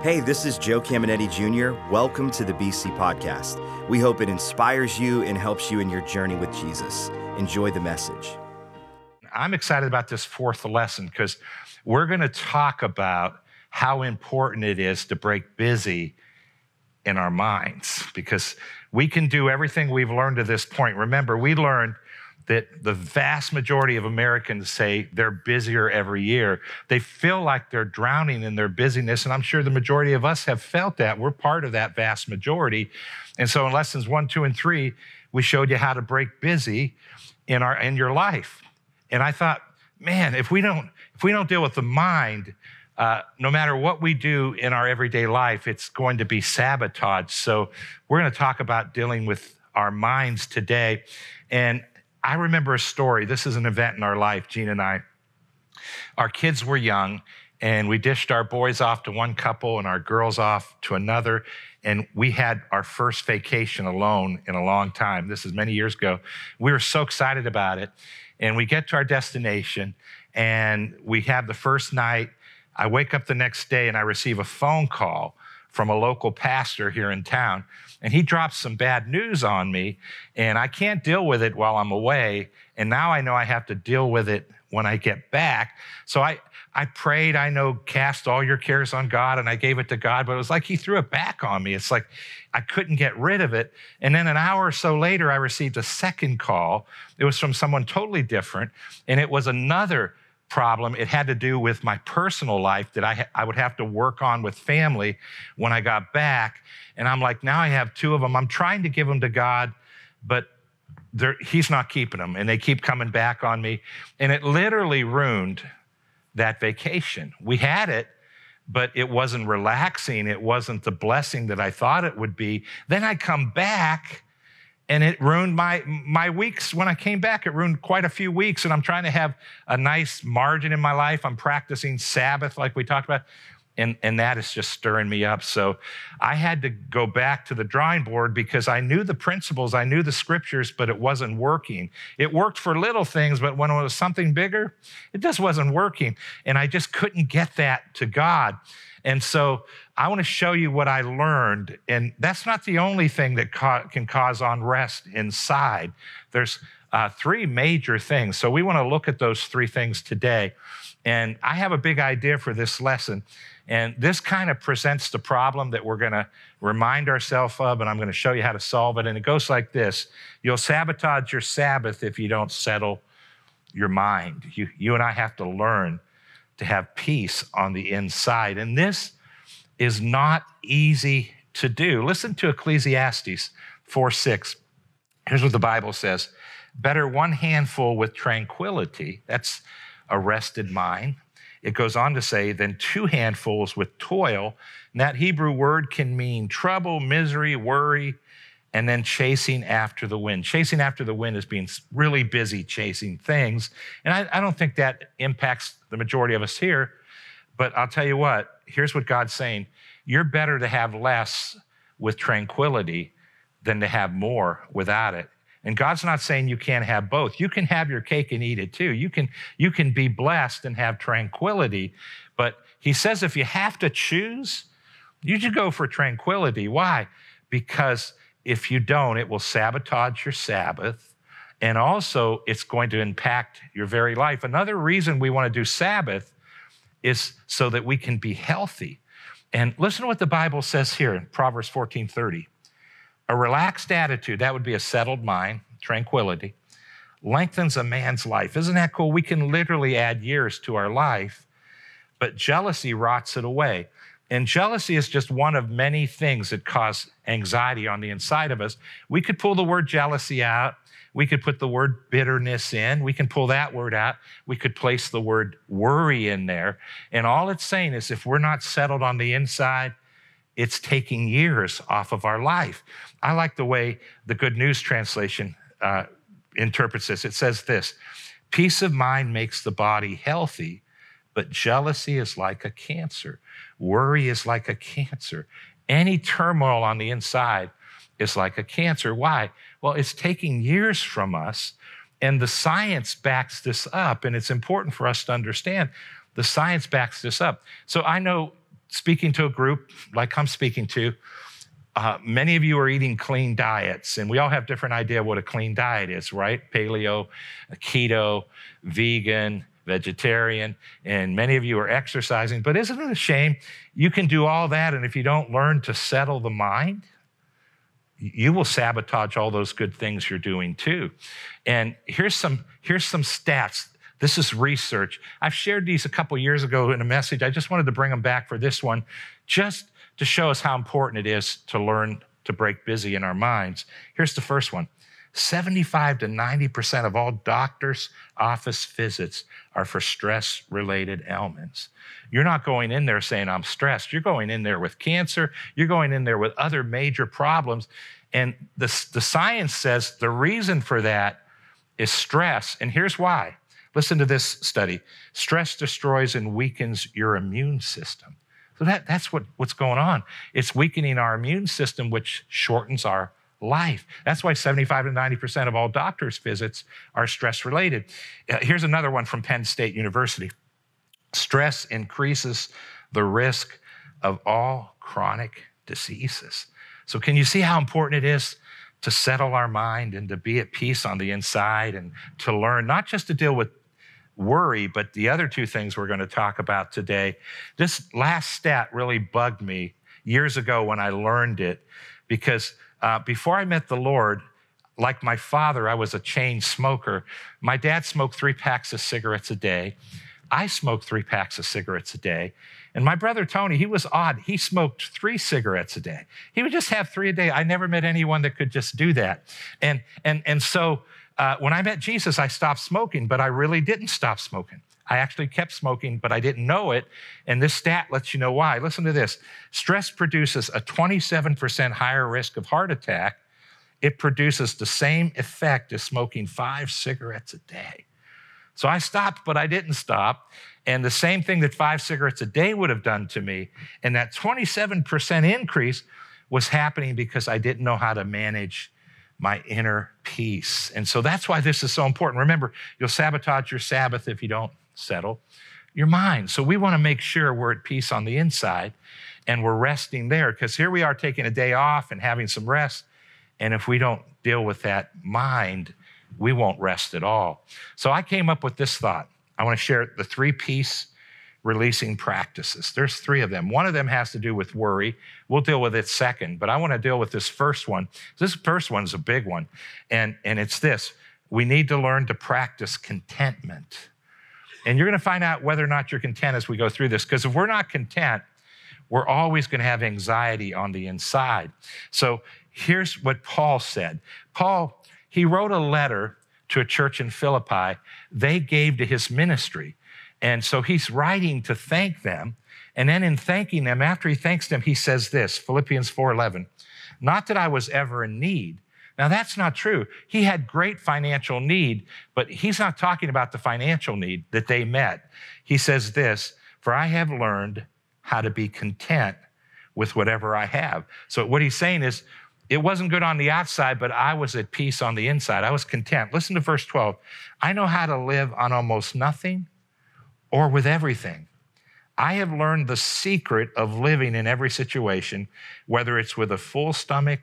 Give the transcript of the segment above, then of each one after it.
Hey, this is Joe Caminiti Jr. Welcome to the BC Podcast. We hope it inspires you and helps you in your journey with Jesus. Enjoy the message. I'm excited about this fourth lesson because we're going to talk about how important it is to break busy in our minds because we can do everything we've learned to this point. Remember, we learned that the vast majority of Americans say they're busier every year. They feel like they're drowning in their busyness, and I'm sure the majority of us have felt that. We're part of that vast majority. And so in lessons one, two, and three, we showed you how to break busy in our in your life. And I thought, man, if we don't if we don't deal with the mind, uh, no matter what we do in our everyday life, it's going to be sabotaged. So we're going to talk about dealing with our minds today. And I remember a story. This is an event in our life, Gina and I. Our kids were young, and we dished our boys off to one couple and our girls off to another. And we had our first vacation alone in a long time. This is many years ago. We were so excited about it. And we get to our destination, and we have the first night. I wake up the next day and I receive a phone call from a local pastor here in town and he drops some bad news on me and I can't deal with it while I'm away. And now I know I have to deal with it when I get back. So I, I prayed, I know, cast all your cares on God, and I gave it to God, but it was like He threw it back on me. It's like I couldn't get rid of it. And then an hour or so later, I received a second call. It was from someone totally different, and it was another problem. It had to do with my personal life that I, ha- I would have to work on with family when I got back. And I'm like, now I have two of them. I'm trying to give them to God, but he's not keeping them. And they keep coming back on me. And it literally ruined that vacation. We had it, but it wasn't relaxing. It wasn't the blessing that I thought it would be. Then I come back and it ruined my my weeks when I came back. It ruined quite a few weeks, and I'm trying to have a nice margin in my life. I'm practicing Sabbath, like we talked about, and and that is just stirring me up. So I had to go back to the drawing board because I knew the principles, I knew the scriptures, but it wasn't working. It worked for little things, but when it was something bigger, it just wasn't working, and I just couldn't get that to God. And so I want to show you what I learned. And that's not the only thing that ca- can cause unrest inside. There's uh, three major things. So we want to look at those three things today. And I have a big idea for this lesson. And this kind of presents the problem that we're going to remind ourselves of, and I'm going to show you how to solve it. And it goes like this You'll sabotage your Sabbath if you don't settle your mind. You, you and I have to learn to have peace on the inside. And this is not easy to do. Listen to Ecclesiastes 4 6. Here's what the Bible says Better one handful with tranquility, that's a rested mind. It goes on to say, than two handfuls with toil. And that Hebrew word can mean trouble, misery, worry, and then chasing after the wind. Chasing after the wind is being really busy chasing things. And I, I, don't think that impacts the majority of us here. But I'll tell you what, here's what God's saying you're better to have less with tranquility than to have more without it. And God's not saying you can't have both. You can have your cake and eat it too. You can, you can be blessed and have tranquility. But He says if you have to choose, you should go for tranquility. Why? Because if you don't, it will sabotage your Sabbath. And also, it's going to impact your very life. Another reason we want to do Sabbath is so that we can be healthy. And listen to what the Bible says here in Proverbs 14 30. A relaxed attitude, that would be a settled mind, tranquility, lengthens a man's life. Isn't that cool? We can literally add years to our life, but jealousy rots it away. And jealousy is just one of many things that cause anxiety on the inside of us. We could pull the word jealousy out. We could put the word bitterness in. We can pull that word out. We could place the word worry in there. And all it's saying is if we're not settled on the inside, it's taking years off of our life. I like the way the Good News Translation uh, interprets this. It says this Peace of mind makes the body healthy, but jealousy is like a cancer. Worry is like a cancer. Any turmoil on the inside is like a cancer. Why? Well, it's taking years from us, and the science backs this up, and it's important for us to understand the science backs this up. So I know speaking to a group like I'm speaking to, uh, many of you are eating clean diets, and we all have different idea what a clean diet is, right? Paleo, keto, vegan, vegetarian, and many of you are exercising. But isn't it a shame? You can do all that, and if you don't learn to settle the mind, you will sabotage all those good things you're doing too. And here's some here's some stats. This is research. I've shared these a couple years ago in a message. I just wanted to bring them back for this one, just to show us how important it is to learn to break busy in our minds. Here's the first one 75 to 90% of all doctors' office visits are for stress related ailments. You're not going in there saying, I'm stressed. You're going in there with cancer. You're going in there with other major problems. And the, the science says the reason for that is stress. And here's why. Listen to this study stress destroys and weakens your immune system. So that, that's what, what's going on. It's weakening our immune system, which shortens our life. That's why 75 to 90% of all doctors' visits are stress related. Uh, here's another one from Penn State University stress increases the risk of all chronic diseases. So, can you see how important it is to settle our mind and to be at peace on the inside and to learn not just to deal with worry, but the other two things we're going to talk about today? This last stat really bugged me years ago when I learned it because uh, before I met the Lord, like my father, I was a chain smoker. My dad smoked three packs of cigarettes a day. I smoked three packs of cigarettes a day. And my brother Tony, he was odd. He smoked three cigarettes a day. He would just have three a day. I never met anyone that could just do that. And, and, and so uh, when I met Jesus, I stopped smoking, but I really didn't stop smoking. I actually kept smoking, but I didn't know it. And this stat lets you know why. Listen to this stress produces a 27% higher risk of heart attack. It produces the same effect as smoking five cigarettes a day. So I stopped, but I didn't stop. And the same thing that five cigarettes a day would have done to me, and that 27% increase was happening because I didn't know how to manage my inner peace. And so that's why this is so important. Remember, you'll sabotage your Sabbath if you don't settle your mind. So we want to make sure we're at peace on the inside and we're resting there because here we are taking a day off and having some rest. And if we don't deal with that mind, we won't rest at all. So I came up with this thought. I want to share the three peace releasing practices. There's three of them. One of them has to do with worry. We'll deal with it second, but I want to deal with this first one. This first one is a big one. And, and it's this we need to learn to practice contentment. And you're going to find out whether or not you're content as we go through this, because if we're not content, we're always going to have anxiety on the inside. So here's what Paul said Paul, he wrote a letter to a church in Philippi, they gave to his ministry. And so he's writing to thank them. And then in thanking them, after he thanks them, he says this Philippians 4:11, not that I was ever in need, now, that's not true. He had great financial need, but he's not talking about the financial need that they met. He says this For I have learned how to be content with whatever I have. So, what he's saying is, it wasn't good on the outside, but I was at peace on the inside. I was content. Listen to verse 12. I know how to live on almost nothing or with everything. I have learned the secret of living in every situation, whether it's with a full stomach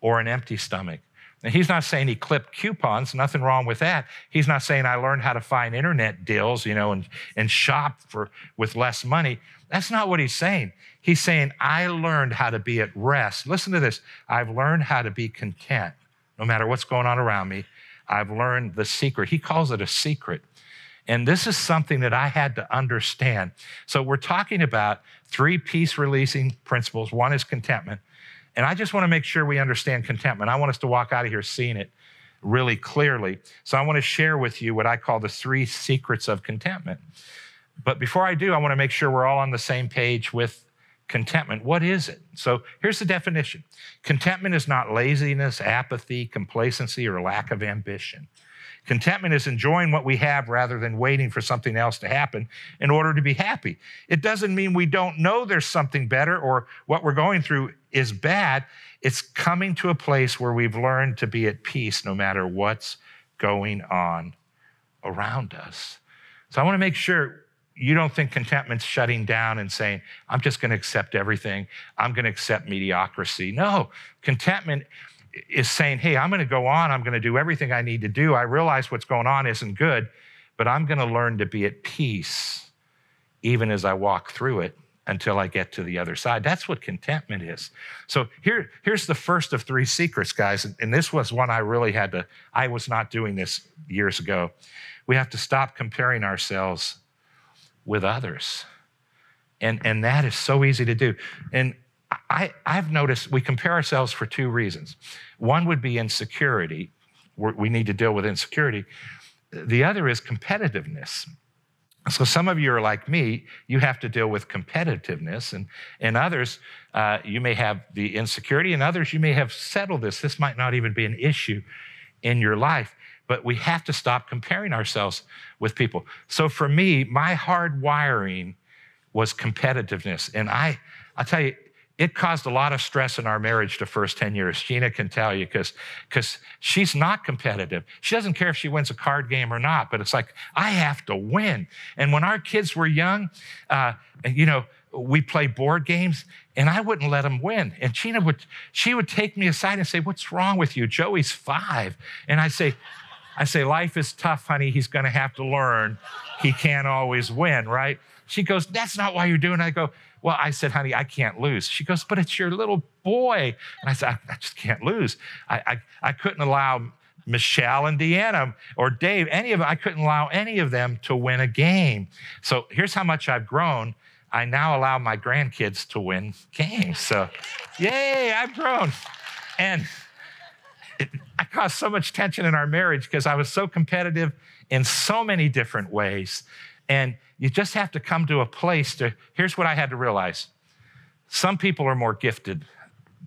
or an empty stomach. And he's not saying he clipped coupons, nothing wrong with that. He's not saying I learned how to find internet deals, you know, and, and shop for with less money. That's not what he's saying. He's saying, I learned how to be at rest. Listen to this. I've learned how to be content no matter what's going on around me. I've learned the secret. He calls it a secret. And this is something that I had to understand. So we're talking about three peace releasing principles. One is contentment. And I just want to make sure we understand contentment. I want us to walk out of here seeing it really clearly. So I want to share with you what I call the three secrets of contentment. But before I do, I want to make sure we're all on the same page with contentment. What is it? So here's the definition contentment is not laziness, apathy, complacency, or lack of ambition. Contentment is enjoying what we have rather than waiting for something else to happen in order to be happy. It doesn't mean we don't know there's something better or what we're going through is bad. It's coming to a place where we've learned to be at peace no matter what's going on around us. So I want to make sure you don't think contentment's shutting down and saying, I'm just going to accept everything. I'm going to accept mediocrity. No, contentment is saying, hey, I'm going to go on. I'm going to do everything I need to do. I realize what's going on isn't good, but I'm going to learn to be at peace even as I walk through it until I get to the other side. That's what contentment is. So here, here's the first of three secrets, guys. And this was one I really had to, I was not doing this years ago. We have to stop comparing ourselves with others. And, and that is so easy to do. And I, I've noticed we compare ourselves for two reasons. One would be insecurity. We're, we need to deal with insecurity. The other is competitiveness. So some of you are like me, you have to deal with competitiveness, and, and others, uh, you may have the insecurity, and others, you may have settled this. This might not even be an issue in your life, but we have to stop comparing ourselves with people. So for me, my hard wiring was competitiveness. And I, I'll tell you, it caused a lot of stress in our marriage the first 10 years. Gina can tell you because she's not competitive. She doesn't care if she wins a card game or not, but it's like, I have to win. And when our kids were young, uh, you know, we play board games and I wouldn't let them win. And Gina would, she would take me aside and say, What's wrong with you? Joey's five. And I say, I say, life is tough, honey. He's going to have to learn. He can't always win, right? She goes, That's not why you're doing it. I go, well, I said, honey, I can't lose. She goes, but it's your little boy. And I said, I, I just can't lose. I, I, I couldn't allow Michelle and Deanna or Dave, any of them, I couldn't allow any of them to win a game. So here's how much I've grown. I now allow my grandkids to win games. So, yay, I've grown. And it, I caused so much tension in our marriage because I was so competitive in so many different ways. And you just have to come to a place to, here's what I had to realize. Some people are more gifted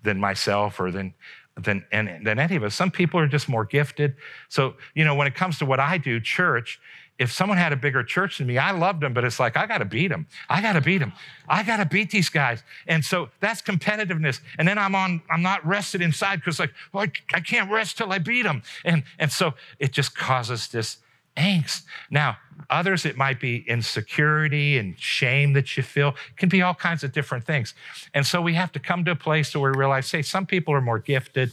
than myself or than, than, and, than any of us. Some people are just more gifted. So, you know, when it comes to what I do, church, if someone had a bigger church than me, I loved them, but it's like, I got to beat them. I got to beat them. I got to beat these guys. And so that's competitiveness. And then I'm on, I'm not rested inside because like, well, I, I can't rest till I beat them. And, and so it just causes this angst. Now, others, it might be insecurity and shame that you feel. It can be all kinds of different things. And so we have to come to a place where we realize, say, some people are more gifted.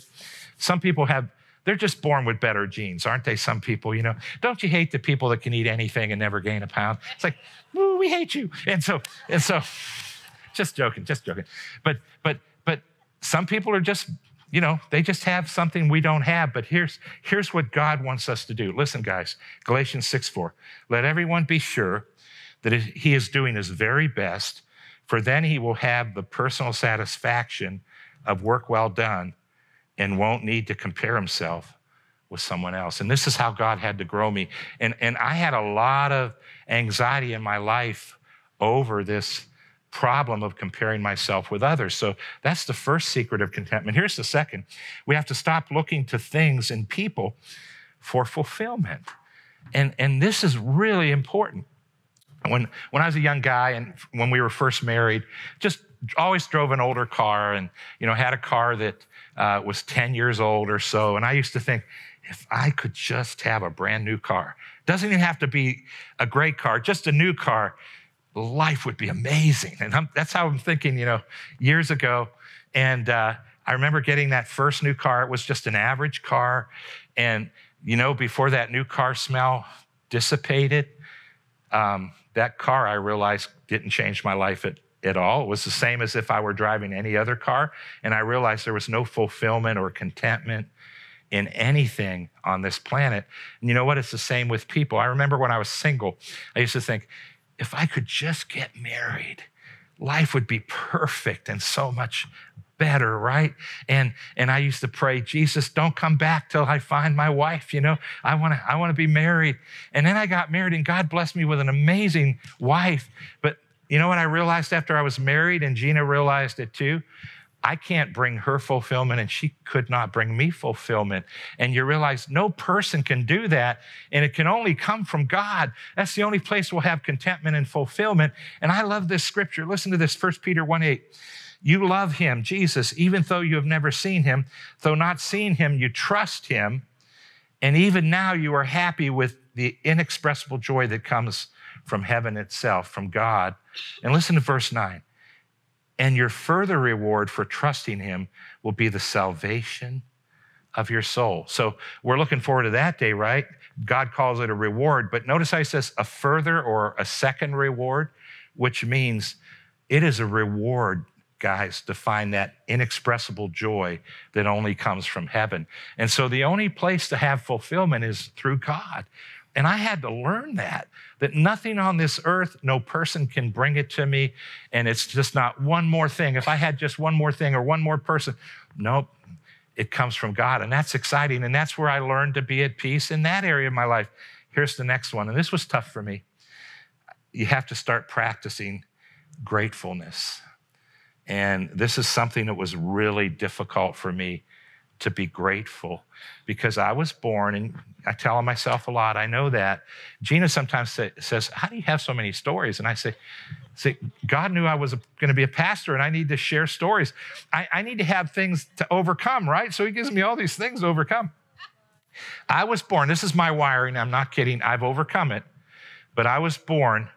Some people have, they're just born with better genes, aren't they? Some people, you know. Don't you hate the people that can eat anything and never gain a pound? It's like, we hate you. And so, and so, just joking, just joking. But, but, but some people are just you know, they just have something we don't have. But here's, here's what God wants us to do. Listen, guys, Galatians 6 4. Let everyone be sure that he is doing his very best, for then he will have the personal satisfaction of work well done and won't need to compare himself with someone else. And this is how God had to grow me. And, and I had a lot of anxiety in my life over this problem of comparing myself with others. So that's the first secret of contentment. Here's the second we have to stop looking to things and people for fulfillment. And, and this is really important. When, when I was a young guy and when we were first married, just always drove an older car and you know had a car that uh, was 10 years old or so. And I used to think, if I could just have a brand new car, doesn't even have to be a great car, just a new car life would be amazing. And I'm, that's how I'm thinking, you know, years ago. And uh, I remember getting that first new car. It was just an average car. And, you know, before that new car smell dissipated, um, that car I realized didn't change my life at, at all. It was the same as if I were driving any other car. And I realized there was no fulfillment or contentment in anything on this planet. And you know what? It's the same with people. I remember when I was single, I used to think, if I could just get married, life would be perfect and so much better, right? And and I used to pray, Jesus, don't come back till I find my wife, you know? I want to I want to be married. And then I got married and God blessed me with an amazing wife. But you know what I realized after I was married and Gina realized it too? I can't bring her fulfillment and she could not bring me fulfillment. And you realize no person can do that. And it can only come from God. That's the only place we'll have contentment and fulfillment. And I love this scripture. Listen to this 1 Peter 1 8. You love him, Jesus, even though you have never seen him. Though not seeing him, you trust him. And even now you are happy with the inexpressible joy that comes from heaven itself, from God. And listen to verse 9. And your further reward for trusting him will be the salvation of your soul. So we're looking forward to that day, right? God calls it a reward, but notice he says a further or a second reward, which means it is a reward, guys, to find that inexpressible joy that only comes from heaven. And so the only place to have fulfillment is through God. And I had to learn that, that nothing on this earth, no person can bring it to me. And it's just not one more thing. If I had just one more thing or one more person, nope, it comes from God. And that's exciting. And that's where I learned to be at peace in that area of my life. Here's the next one. And this was tough for me. You have to start practicing gratefulness. And this is something that was really difficult for me to be grateful because I was born, and I tell myself a lot, I know that. Gina sometimes say, says, How do you have so many stories? And I say, say God knew I was going to be a pastor and I need to share stories. I, I need to have things to overcome, right? So he gives me all these things to overcome. I was born, this is my wiring, I'm not kidding, I've overcome it, but I was born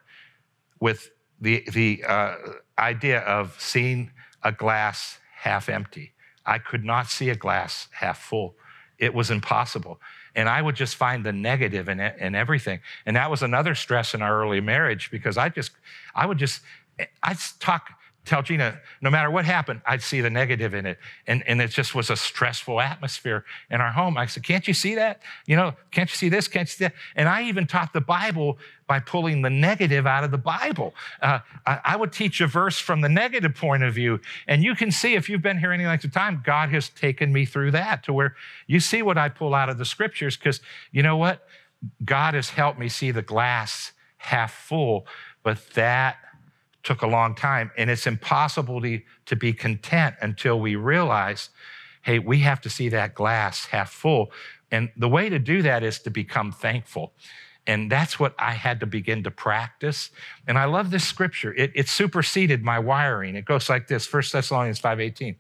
with the, the uh, idea of seeing a glass half empty. I could not see a glass half full. It was impossible. And I would just find the negative in it and everything. And that was another stress in our early marriage because I just, I would just, eh, I'd talk tell Gina, no matter what happened, I'd see the negative in it. And, and it just was a stressful atmosphere in our home. I said, Can't you see that? You know, can't you see this? Can't you see that? And I even taught the Bible by pulling the negative out of the Bible. Uh, I, I, would teach a verse from the negative point of view. And you can see, if you've been here any length of time, God has taken me through that to where you see what I pull out of the scriptures, because you know what? God has helped me see the glass half full, but that took a long time. And it's impossible to, to be content until we realize, hey, we have to see that glass half full. And the way to do that is to become thankful. And that's what I had to begin to practice. And I love this scripture. It, it superseded my wiring. It goes like this, 1 Thessalonians 5.18.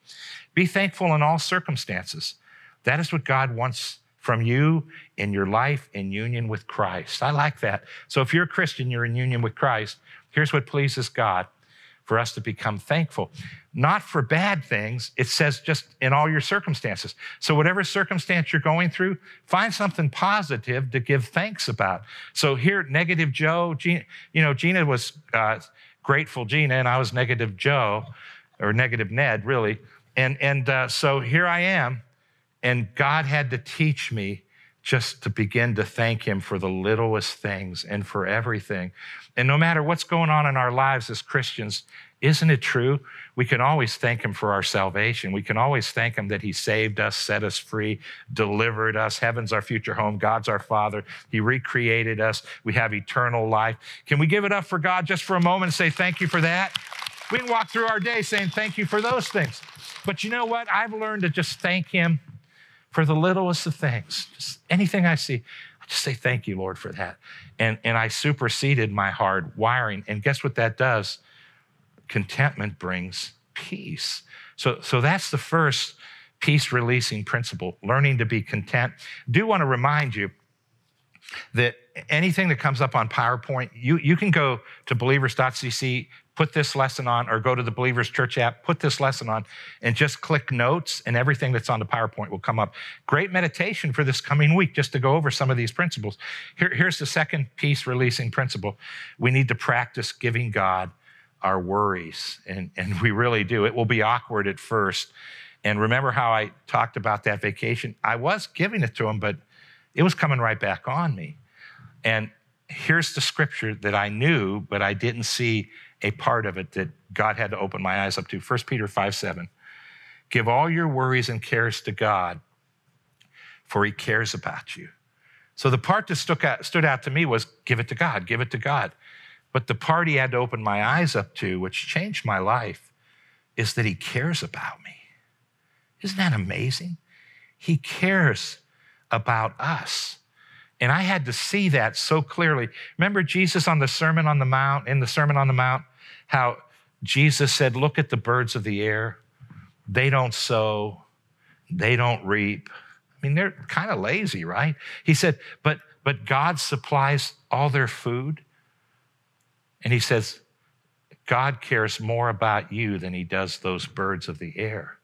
Be thankful in all circumstances. That is what God wants from you in your life in union with Christ. I like that. So if you're a Christian, you're in union with Christ. Here's what pleases God for us to become thankful. Not for bad things, it says just in all your circumstances. So, whatever circumstance you're going through, find something positive to give thanks about. So, here, negative Joe, Gina, you know, Gina was uh, grateful Gina, and I was negative Joe, or negative Ned, really. And, and uh, so here I am, and God had to teach me just to begin to thank Him for the littlest things and for everything. And no matter what's going on in our lives as Christians, isn't it true? We can always thank Him for our salvation. We can always thank Him that He saved us, set us free, delivered us. Heaven's our future home. God's our Father. He recreated us. We have eternal life. Can we give it up for God just for a moment and say thank you for that? We can walk through our day saying thank you for those things. But you know what? I've learned to just thank Him for the littlest of things. Just anything I see, I just say, Thank you, Lord, for that. And, and I superseded my hard wiring. And guess what that does? Contentment brings peace. So, so that's the first peace releasing principle, learning to be content. Do want to remind you that anything that comes up on PowerPoint, you, you can go to believers.cc put this lesson on, or go to the Believers Church app, put this lesson on, and just click notes, and everything that's on the PowerPoint will come up. Great meditation for this coming week, just to go over some of these principles. Here, here's the second peace releasing principle we need to practice giving God our worries, and, and we really do. It will be awkward at first. And remember how I talked about that vacation? I was giving it to him, but it was coming right back on me. And here's the scripture that I knew, but I didn't see a part of it that God had to open my eyes up to. 1 Peter 5 7. Give all your worries and cares to God, for he cares about you. So the part that stuck out, stood out to me was give it to God, give it to God. But the part he had to open my eyes up to, which changed my life, is that he cares about me. Isn't that amazing? He cares about us. And I had to see that so clearly. Remember Jesus on the Sermon on the Mount, in the Sermon on the Mount? how Jesus said, Look at the birds of the air. They don't sow, they don't reap. I mean, they're kind of lazy, right? He said, But but God supplies all their food. And he says, God cares more about you than he does those birds of the air.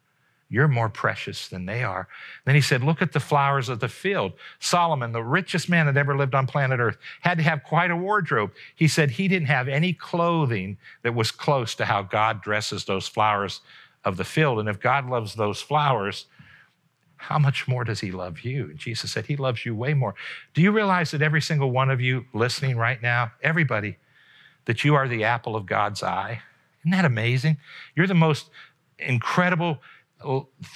You're more precious than they are. Then he said, Look at the flowers of the field. Solomon, the richest man that ever lived on planet Earth, had to have quite a wardrobe. He said he didn't have any clothing that was close to how God dresses those flowers of the field. And if God loves those flowers, how much more does he love you? And Jesus said, He loves you way more. Do you realize that every single one of you listening right now, everybody, that you are the apple of God's eye? Isn't that amazing? You're the most incredible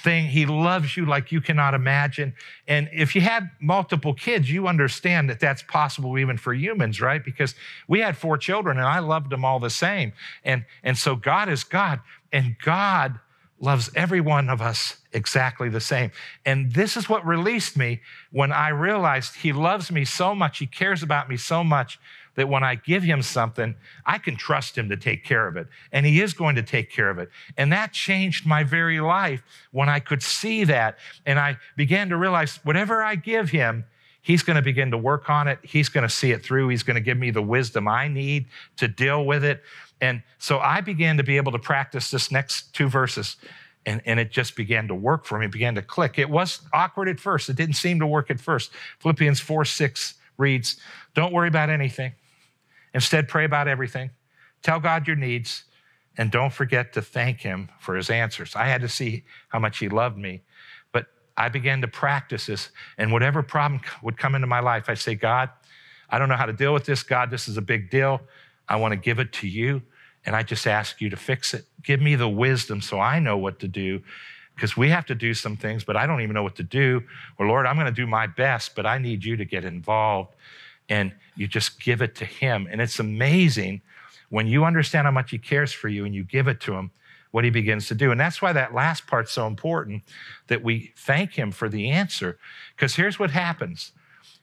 thing. He loves you like you cannot imagine. And if you have multiple kids, you understand that that's possible even for humans, right? Because we had four children and I loved them all the same. And, and so God is God, and God loves every one of us exactly the same. And this is what released me when I realized He loves me so much, He cares about me so much that when I give him something, I can trust him to take care of it. And he is going to take care of it. And that changed my very life when I could see that. And I began to realize whatever I give him, he's going to begin to work on it. He's going to see it through. He's going to give me the wisdom I need to deal with it. And so I began to be able to practice this next two verses. And, and it just began to work for me, it began to click. It was awkward at first. It didn't seem to work at first. Philippians 4 6 reads, Don't worry about anything. Instead, pray about everything. Tell God your needs and don't forget to thank Him for His answers. I had to see how much He loved me, but I began to practice this. And whatever problem would come into my life, I say, God, I don't know how to deal with this. God, this is a big deal. I want to give it to you. And I just ask you to fix it. Give me the wisdom so I know what to do because we have to do some things, but I don't even know what to do. Or, Lord, I'm going to do my best, but I need you to get involved and you just give it to Him. And it's amazing when you understand how much He cares for you and you give it to Him, what He begins to do. And that's why that last part's so important that we thank Him for the answer. Because here's what happens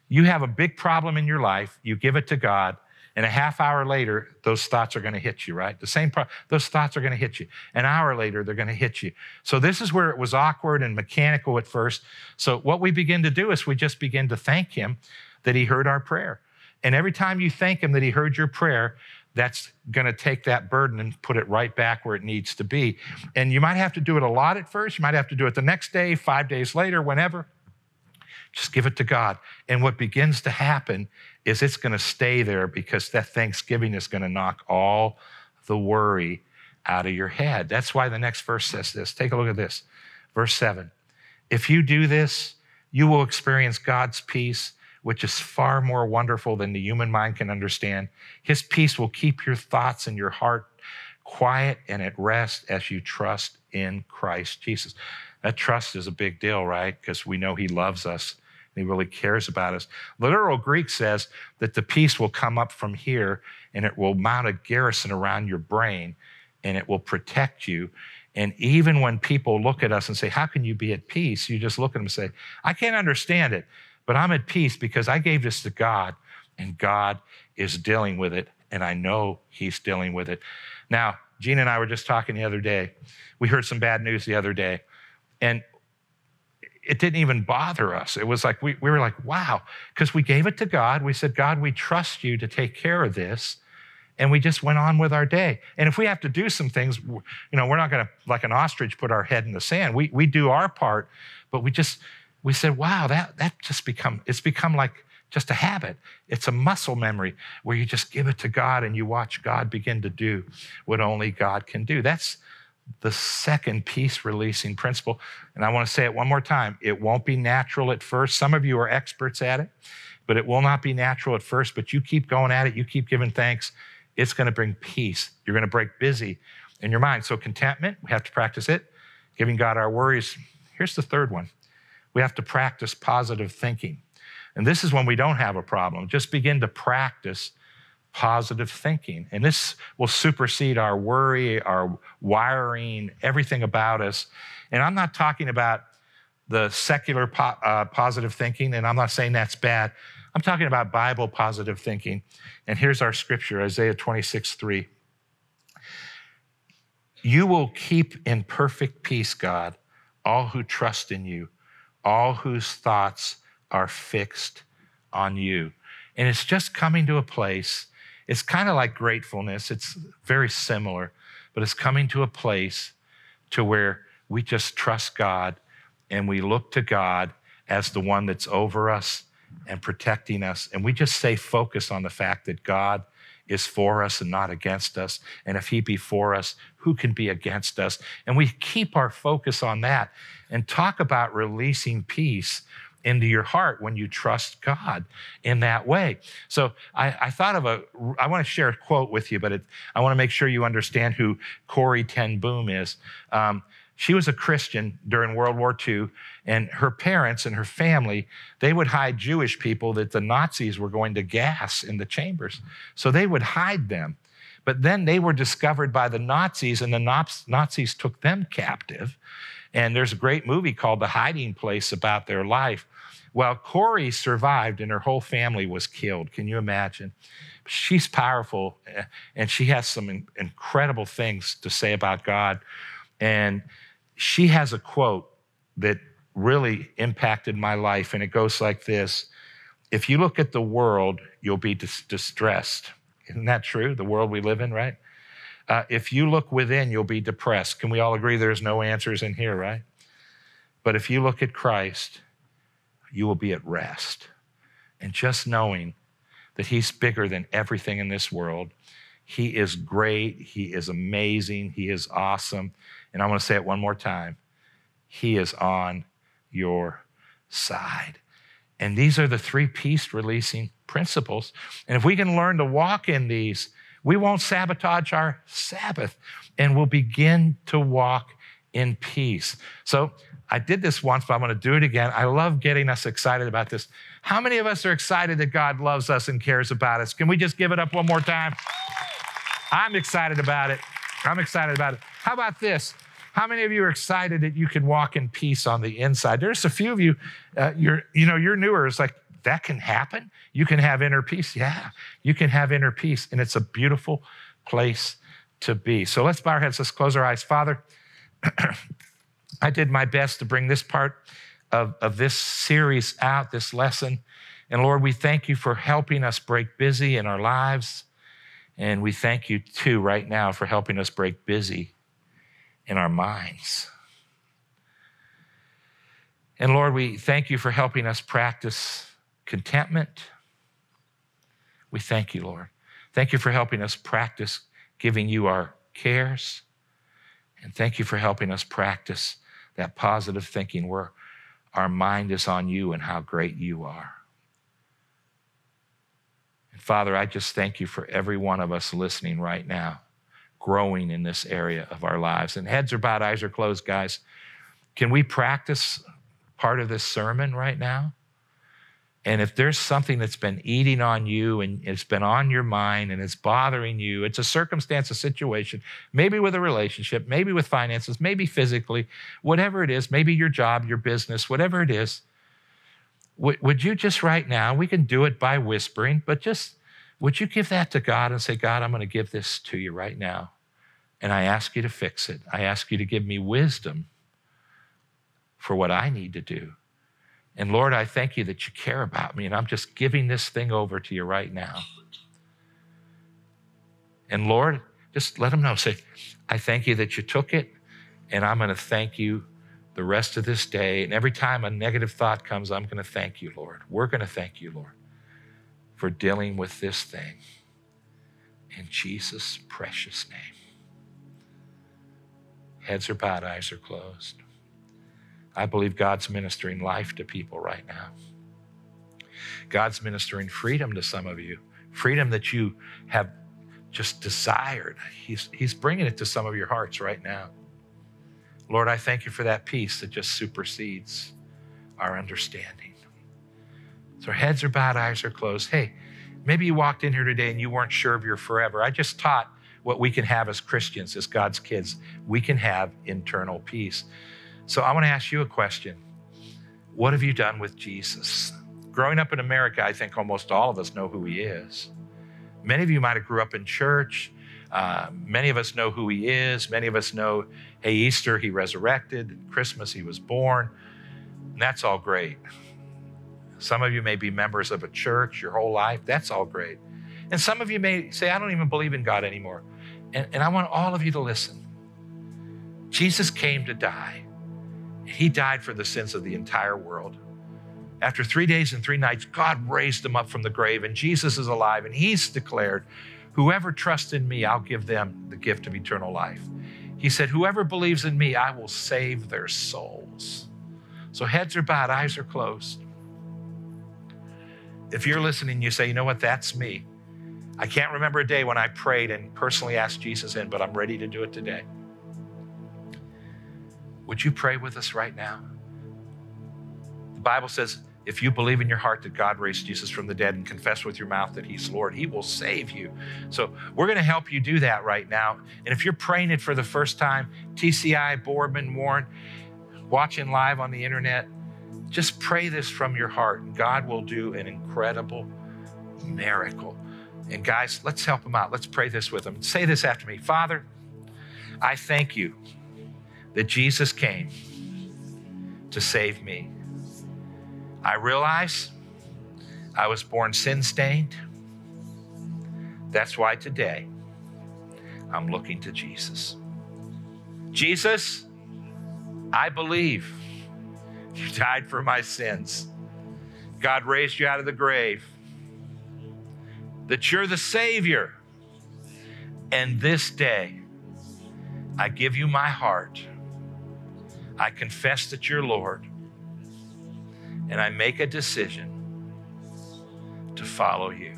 you have a big problem in your life, you give it to God. And a half hour later, those thoughts are going to hit you, right? The same, pro- those thoughts are going to hit you. An hour later, they're going to hit you. So this is where it was awkward and mechanical at first. So what we begin to do is we just begin to thank Him that He heard our prayer. And every time you thank Him that He heard your prayer, that's going to take that burden and put it right back where it needs to be. And you might have to do it a lot at first. You might have to do it the next day, five days later, whenever. Just give it to God. And what begins to happen is it's going to stay there because that thanksgiving is going to knock all the worry out of your head. That's why the next verse says this. Take a look at this. Verse 7. If you do this, you will experience God's peace which is far more wonderful than the human mind can understand. His peace will keep your thoughts and your heart quiet and at rest as you trust in Christ Jesus. That trust is a big deal, right? Because we know He loves us and He really cares about us. Literal Greek says that the peace will come up from here and it will mount a garrison around your brain and it will protect you. And even when people look at us and say, How can you be at peace? You just look at them and say, I can't understand it. But I'm at peace because I gave this to God and God is dealing with it. And I know He's dealing with it. Now, Gina and I were just talking the other day. We heard some bad news the other day. And it didn't even bother us. It was like, we, we were like, wow, because we gave it to God. We said, God, we trust you to take care of this. And we just went on with our day. And if we have to do some things, you know, we're not going to, like an ostrich, put our head in the sand. We, we do our part, but we just, we said, wow, that, that just become, it's become like just a habit. It's a muscle memory where you just give it to God and you watch God begin to do what only God can do. That's the second peace releasing principle. And I want to say it one more time. It won't be natural at first. Some of you are experts at it, but it will not be natural at first. But you keep going at it, you keep giving thanks. It's going to bring peace. You're going to break busy in your mind. So, contentment, we have to practice it. Giving God our worries. Here's the third one we have to practice positive thinking. And this is when we don't have a problem. Just begin to practice positive thinking. And this will supersede our worry, our wiring, everything about us. And I'm not talking about the secular po- uh, positive thinking, and I'm not saying that's bad. I'm talking about Bible positive thinking. And here's our scripture Isaiah 26, 3. You will keep in perfect peace, God, all who trust in you all whose thoughts are fixed on you. And it's just coming to a place, it's kind of like gratefulness. It's very similar, but it's coming to a place to where we just trust God and we look to God as the one that's over us and protecting us. And we just stay focused on the fact that God is for us and not against us. And if he be for us, who can be against us? And we keep our focus on that and talk about releasing peace into your heart when you trust God in that way. So I, I thought of a, I want to share a quote with you, but it, I want to make sure you understand who Corrie ten Boom is. Um, she was a Christian during World War II, and her parents and her family, they would hide Jewish people that the Nazis were going to gas in the chambers. So they would hide them. But then they were discovered by the Nazis, and the Nazis took them captive. And there's a great movie called The Hiding Place about their life. Well, Corrie survived and her whole family was killed. Can you imagine? She's powerful eh, and she has some incredible things to say about God. And she has a quote that really impacted my life, and it goes like this If you look at the world, you'll be dis- distressed. Isn't that true? The world we live in, right? Uh, if you look within, you'll be depressed. Can we all agree there's no answers in here, right? But if you look at Christ, you will be at rest. And just knowing that He's bigger than everything in this world, He is great, He is amazing, He is awesome, and I want to say it one more time He is on your side. And these are the three peace releasing principles. And if we can learn to walk in these, we won't sabotage our Sabbath and we'll begin to walk in peace. So I did this once, but I'm going to do it again. I love getting us excited about this. How many of us are excited that God loves us and cares about us? Can we just give it up one more time? I'm excited about it. I'm excited about it. How about this? How many of you are excited that you can walk in peace on the inside? There's a few of you, uh, you're, you know, you're newer. It's like, that can happen. You can have inner peace. Yeah, you can have inner peace. And it's a beautiful place to be. So let's bow our heads. Let's close our eyes. Father, I did my best to bring this part of, of this series out, this lesson. And Lord, we thank you for helping us break busy in our lives. And we thank you too, right now, for helping us break busy in our minds. And Lord, we thank you for helping us practice contentment. We thank you, Lord. Thank you for helping us practice giving you our cares. And thank you for helping us practice that positive thinking where our mind is on you and how great you are. Father, I just thank you for every one of us listening right now, growing in this area of our lives. And heads are bowed, eyes are closed, guys. Can we practice part of this sermon right now? And if there's something that's been eating on you and it's been on your mind and it's bothering you, it's a circumstance, a situation, maybe with a relationship, maybe with finances, maybe physically, whatever it is, maybe your job, your business, whatever it is, would you just right now, we can do it by whispering, but just would you give that to God and say, God, I'm going to give this to you right now. And I ask you to fix it. I ask you to give me wisdom for what I need to do. And Lord, I thank you that you care about me, and I'm just giving this thing over to you right now. And Lord, just let them know. Say, I thank you that you took it, and I'm going to thank you the rest of this day. And every time a negative thought comes, I'm going to thank you, Lord. We're going to thank you, Lord, for dealing with this thing. In Jesus' precious name. Heads are bowed, eyes are closed. I believe God's ministering life to people right now. God's ministering freedom to some of you, freedom that you have just desired. He's, he's bringing it to some of your hearts right now. Lord, I thank you for that peace that just supersedes our understanding. So heads are bowed, eyes are closed. Hey, maybe you walked in here today and you weren't sure of your forever. I just taught what we can have as Christians, as God's kids. We can have internal peace. So I want to ask you a question. What have you done with Jesus? Growing up in America, I think almost all of us know who he is. Many of you might have grew up in church. Uh, many of us know who he is. Many of us know, hey, Easter, he resurrected. Christmas, he was born. And that's all great. Some of you may be members of a church your whole life. That's all great. And some of you may say, I don't even believe in God anymore. And, and I want all of you to listen. Jesus came to die. He died for the sins of the entire world. After three days and three nights, God raised him up from the grave, and Jesus is alive, and he's declared, Whoever trusts in me, I'll give them the gift of eternal life. He said, Whoever believes in me, I will save their souls. So heads are bowed, eyes are closed. If you're listening, you say, You know what? That's me. I can't remember a day when I prayed and personally asked Jesus in, but I'm ready to do it today. Would you pray with us right now? The Bible says, if you believe in your heart that God raised Jesus from the dead and confess with your mouth that He's Lord, He will save you. So we're going to help you do that right now. And if you're praying it for the first time, TCI, Boardman, Warren, watching live on the internet, just pray this from your heart, and God will do an incredible miracle. And guys, let's help him out. Let's pray this with him. Say this after me Father, I thank you that Jesus came to save me. I realize I was born sin stained. That's why today I'm looking to Jesus. Jesus, I believe you died for my sins. God raised you out of the grave, that you're the Savior. And this day, I give you my heart. I confess that you're Lord and I make a decision to follow you.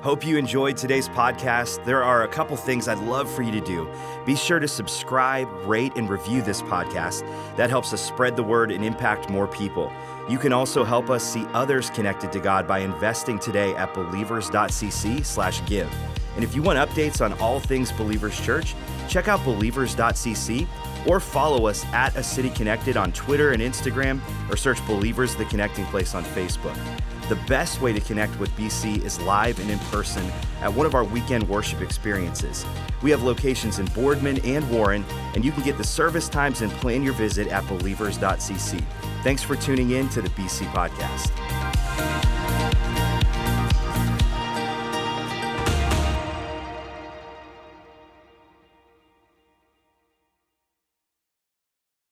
Hope you enjoyed today's podcast. There are a couple things I'd love for you to do. Be sure to subscribe, rate, and review this podcast. That helps us spread the word and impact more people. You can also help us see others connected to God by investing today at believers.cc/give. And if you want updates on all things Believers Church, check out believers.cc or follow us at A City Connected on Twitter and Instagram, or search Believers the Connecting Place on Facebook. The best way to connect with BC is live and in person at one of our weekend worship experiences. We have locations in Boardman and Warren, and you can get the service times and plan your visit at believers.cc. Thanks for tuning in to the BC Podcast.